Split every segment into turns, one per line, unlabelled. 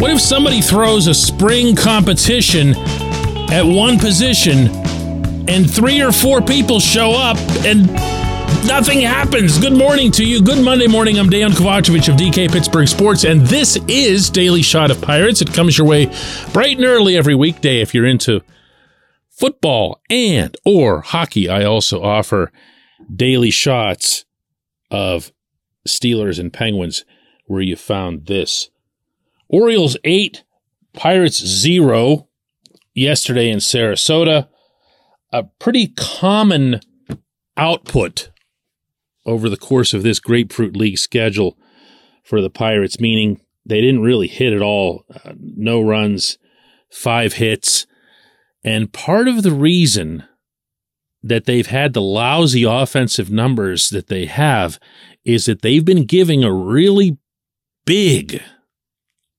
What if somebody throws a spring competition at one position and three or four people show up and nothing happens? Good morning to you. Good Monday morning. I'm Dejan Kovacevic of DK Pittsburgh Sports, and this is Daily Shot of Pirates. It comes your way bright and early every weekday if you're into football and or hockey. I also offer daily shots of Steelers and Penguins where you found this. Orioles 8, Pirates 0 yesterday in Sarasota. A pretty common output over the course of this Grapefruit League schedule for the Pirates, meaning they didn't really hit at all. Uh, no runs, five hits. And part of the reason that they've had the lousy offensive numbers that they have is that they've been giving a really big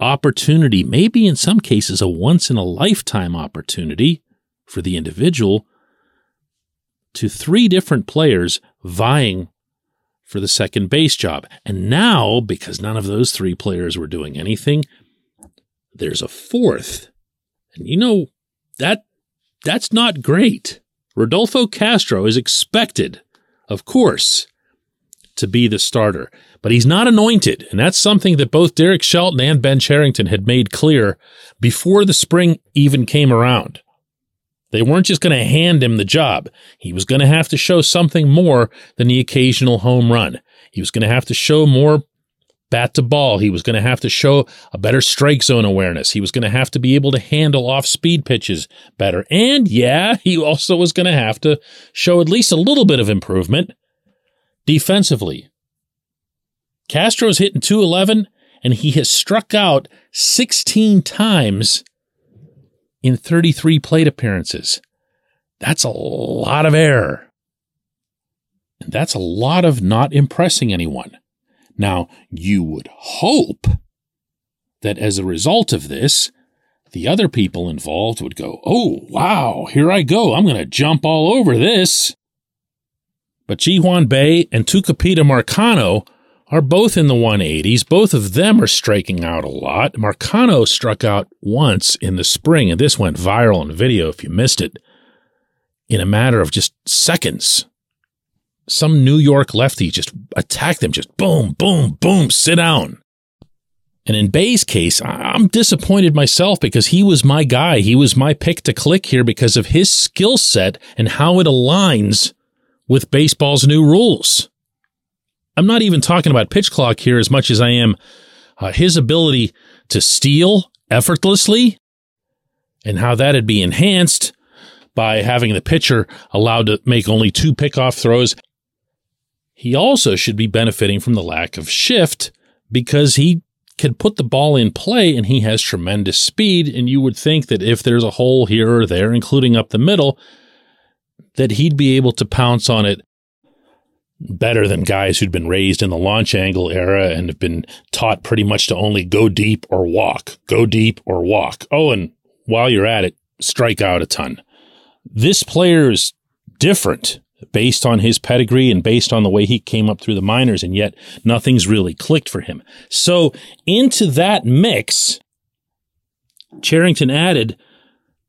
opportunity, maybe in some cases a once in a lifetime opportunity for the individual, to three different players vying for the second base job. And now, because none of those three players were doing anything, there's a fourth. And you know, that that's not great. Rodolfo Castro is expected, of course, to be the starter but he's not anointed. And that's something that both Derek Shelton and Ben Cherington had made clear before the spring even came around. They weren't just going to hand him the job. He was going to have to show something more than the occasional home run. He was going to have to show more bat to ball. He was going to have to show a better strike zone awareness. He was going to have to be able to handle off speed pitches better. And yeah, he also was going to have to show at least a little bit of improvement defensively. Castro's hitting 211 and he has struck out 16 times in 33 plate appearances. That's a lot of error. And that's a lot of not impressing anyone. Now, you would hope that as a result of this, the other people involved would go, Oh, wow, here I go. I'm going to jump all over this. But Ji Hwan Bae and Tucupita Marcano are both in the 180s. Both of them are striking out a lot. Marcano struck out once in the spring, and this went viral on video if you missed it, in a matter of just seconds. Some New York lefty just attacked them, just boom, boom, boom, sit down. And in Bae's case, I'm disappointed myself because he was my guy. He was my pick to click here because of his skill set and how it aligns with baseball's new rules. I'm not even talking about pitch clock here as much as I am uh, his ability to steal effortlessly and how that'd be enhanced by having the pitcher allowed to make only two pickoff throws. He also should be benefiting from the lack of shift because he can put the ball in play and he has tremendous speed. And you would think that if there's a hole here or there, including up the middle, that he'd be able to pounce on it better than guys who'd been raised in the launch angle era and have been taught pretty much to only go deep or walk, go deep or walk. Oh, and while you're at it, strike out a ton. This player is different based on his pedigree and based on the way he came up through the minors, and yet nothing's really clicked for him. So into that mix, Cherington added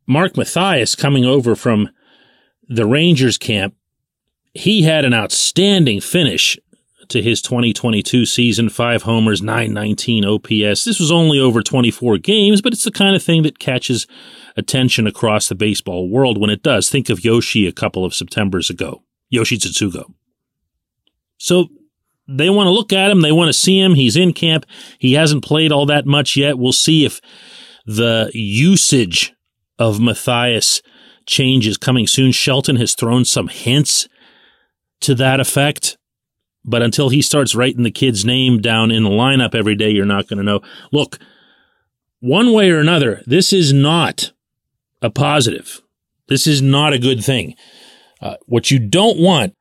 Mark Mathias coming over from the Rangers camp, he had an outstanding finish to his 2022 season, five homers, 919 OPS. This was only over 24 games, but it's the kind of thing that catches attention across the baseball world when it does. Think of Yoshi a couple of Septembers ago, Yoshi Tsutsugo. So they want to look at him. They want to see him. He's in camp. He hasn't played all that much yet. We'll see if the usage of Mathias is coming soon. Shelton has thrown some hints to that effect. But until he starts writing the kid's name down in the lineup every day, you're not going to know. Look, one way or another, this is not a positive. This is not a good thing. Uh, what you don't want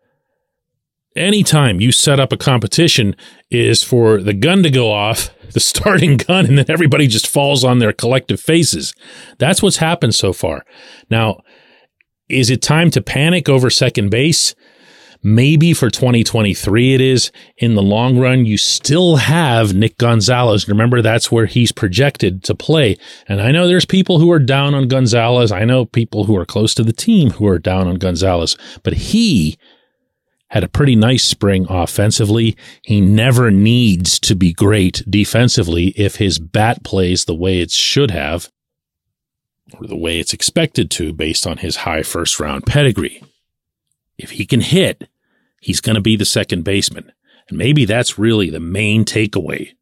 anytime you set up a competition is for the gun to go off, the starting gun, and then everybody just falls on their collective faces. That's what's happened so far. Now, is it time to panic over second base? Maybe for 2023 it is. In the long run, you still have Nick Gonzalez. Remember, that's where he's projected to play. And I know there's people who are down on Gonzalez. I know people who are close to the team who are down on Gonzalez, but he had a pretty nice spring offensively. He never needs to be great defensively if his bat plays the way it should have the way it's expected to based on his high first round pedigree. If he can hit, he's going to be the second baseman. And maybe that's really the main takeaway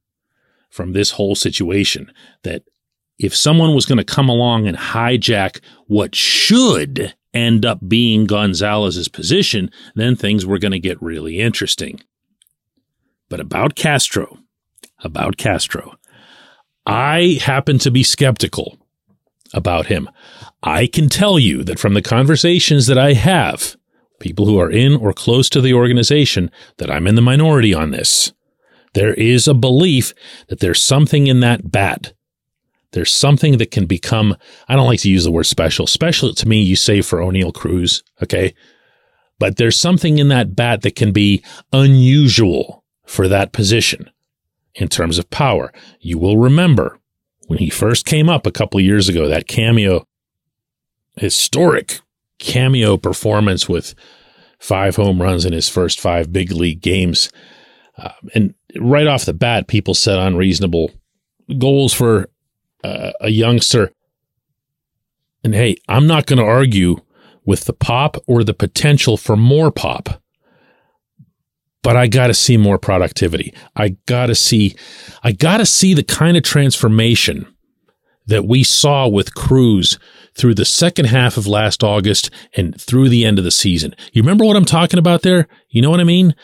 from this whole situation that if someone was going to come along and hijack what should end up being Gonzalez's position, then things were going to get really interesting. But about Castro, about Castro, I happen to be skeptical about him. I can tell you that from the conversations that I have people who are in or close to the organization, that I'm in the minority on this. There is a belief that there's something in that bat. There's something that can become, I don't like to use the word special. Special to me, you say for Oneil Cruz, okay? But there's something in that bat that can be unusual for that position in terms of power. You will remember when he first came up a couple years ago, that cameo, historic cameo performance with five home runs in his first five big league games. Uh, and right off the bat, people set unreasonable goals for uh, a youngster. And hey, I'm not going to argue with the pop or the potential for more pop. But I got to see more productivity. I got to see I got to see the kind of transformation that we saw with Cruz through the second half of last August and through the end of the season. You remember what I'm talking about there? You know what I mean?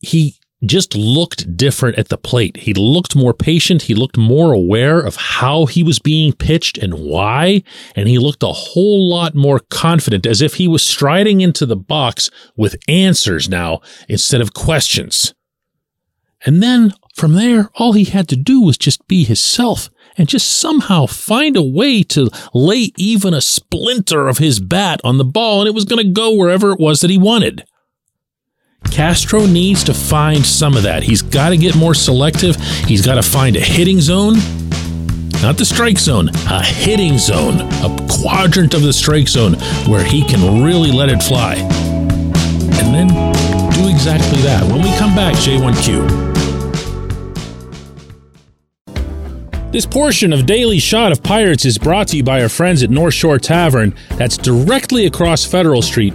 He just looked different at the plate. He looked more patient. He looked more aware of how he was being pitched and why. And he looked a whole lot more confident as if he was striding into the box with answers now instead of questions. And then from there, all he had to do was just be himself and just somehow find a way to lay even a splinter of his bat on the ball and it was going to go wherever it was that he wanted. Castro needs to find some of that. He's got to get more selective. He's got to find a hitting zone, not the strike zone, a hitting zone, a quadrant of the strike zone where he can really let it fly. And then do exactly that. When we come back, J1Q. This portion of Daily Shot of Pirates is brought to you by our friends at North Shore Tavern, that's directly across Federal Street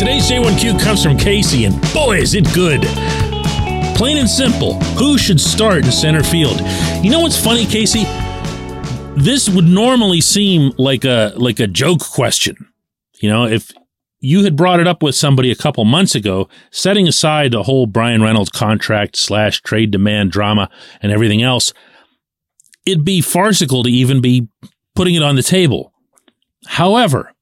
Today's J1Q comes from Casey, and boy, is it good. Plain and simple, who should start in center field? You know what's funny, Casey? this would normally seem like a like a joke question. You know, if you had brought it up with somebody a couple months ago, setting aside the whole Bryan Reynolds contract slash trade demand drama and everything else, it'd be farcical to even be putting it on the table. However,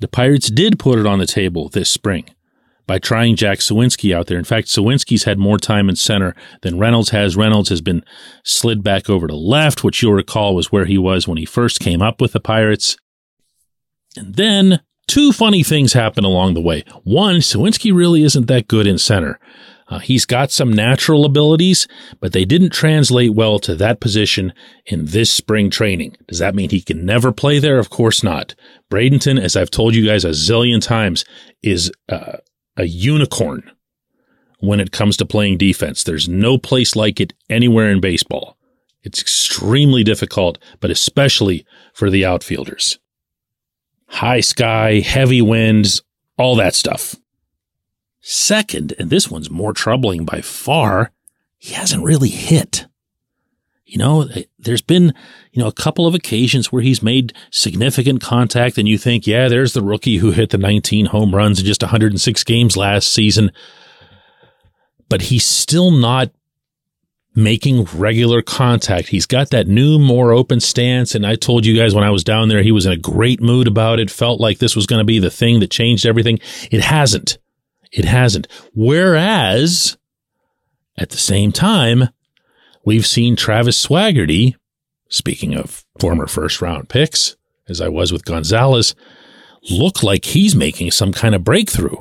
the Pirates did put it on the table this spring by trying Jack Suwinski out there. In fact, Suwinski's had more time in center than Reynolds has. Reynolds has been slid back over to left, which you'll recall was where he was when he first came up with the Pirates. And then two funny things happen along the way. One, Suwinski really isn't that good in center. Uh, he's got some natural abilities, but they didn't translate well to that position in this spring training. Does that mean he can never play there? Of course not. Bradenton, as I've told you guys a zillion times, is uh, a unicorn when it comes to playing defense. There's no place like it anywhere in baseball. It's extremely difficult, but especially for the outfielders. High sky, heavy winds, all that stuff. Second, and this one's more troubling by far, he hasn't really hit. You know, eh, there's been, you know, a couple of occasions where he's made significant contact and you think, yeah, there's the rookie who hit the 19 home runs in just 106 games last season. But he's still not making regular contact. He's got that new, more open stance. And I told you guys when I was down there, he was in a great mood about it, felt like this was going to be the thing that changed everything. It hasn't. It hasn't. Whereas at the same time, we've seen Travis Swaggerty, speaking of former first round picks, as I was with Gonzalez, look like he's making some kind of breakthrough.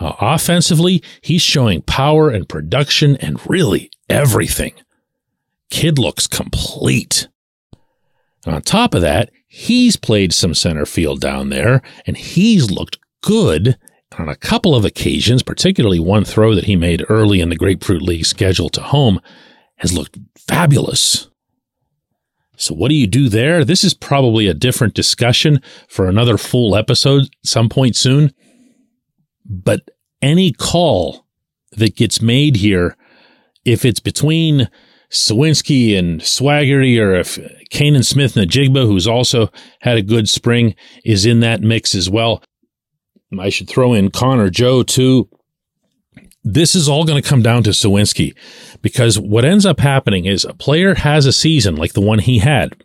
Uh, offensively, he's showing power and production and really everything. Kid looks complete. And on top of that, he's played some center field down there and he's looked good on a couple of occasions, particularly one throw that he made early in the Grapefruit League schedule to home, has looked fabulous. So, what do you do there? This is probably a different discussion for another full episode some point soon. But any call that gets made here, if it's between Suwinski and Swaggerty, or if Canaan Smith Njigba, who's also had a good spring, is in that mix as well, Um, I should throw in Connor Joe too. This is all going to come down to Suwinski because what ends up happening is a player has a season like the one he had.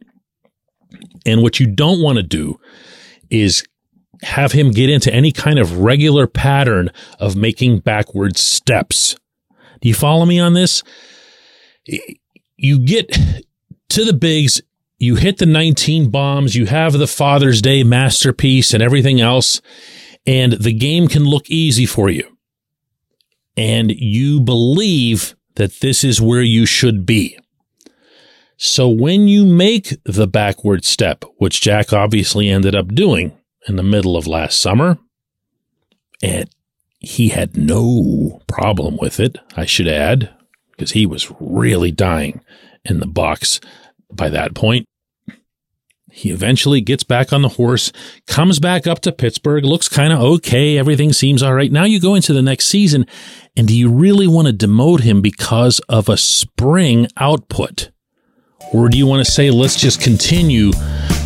And what you don't want to do is have him get into any kind of regular pattern of making backward steps. Do you follow me on this? You get to the bigs, you hit the 19 bombs, you have the Father's Day masterpiece and everything else and the game can look easy for you. And you believe that this is where you should be. So when you make the backward step, which Jack obviously ended up doing in the middle of last summer, and he had no problem with it, I should add, because he was really dying in the box by that point. He eventually gets back on the horse, comes back up to Pittsburgh, looks kind of okay. Everything seems all right. Now you go into the next season, and do you really want to demote him because of a spring output? Or do you want to say, let's just continue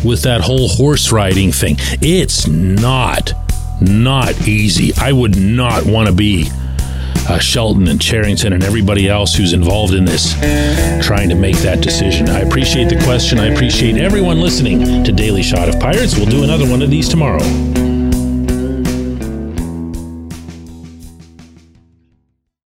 with that whole horse riding thing? It's not, not easy. I would not want to be uh, Shelton and Cherington and everybody else who's involved in this trying to make that decision. I appreciate the question. I appreciate everyone listening to Daily Shot of Pirates. We'll do another one of these tomorrow.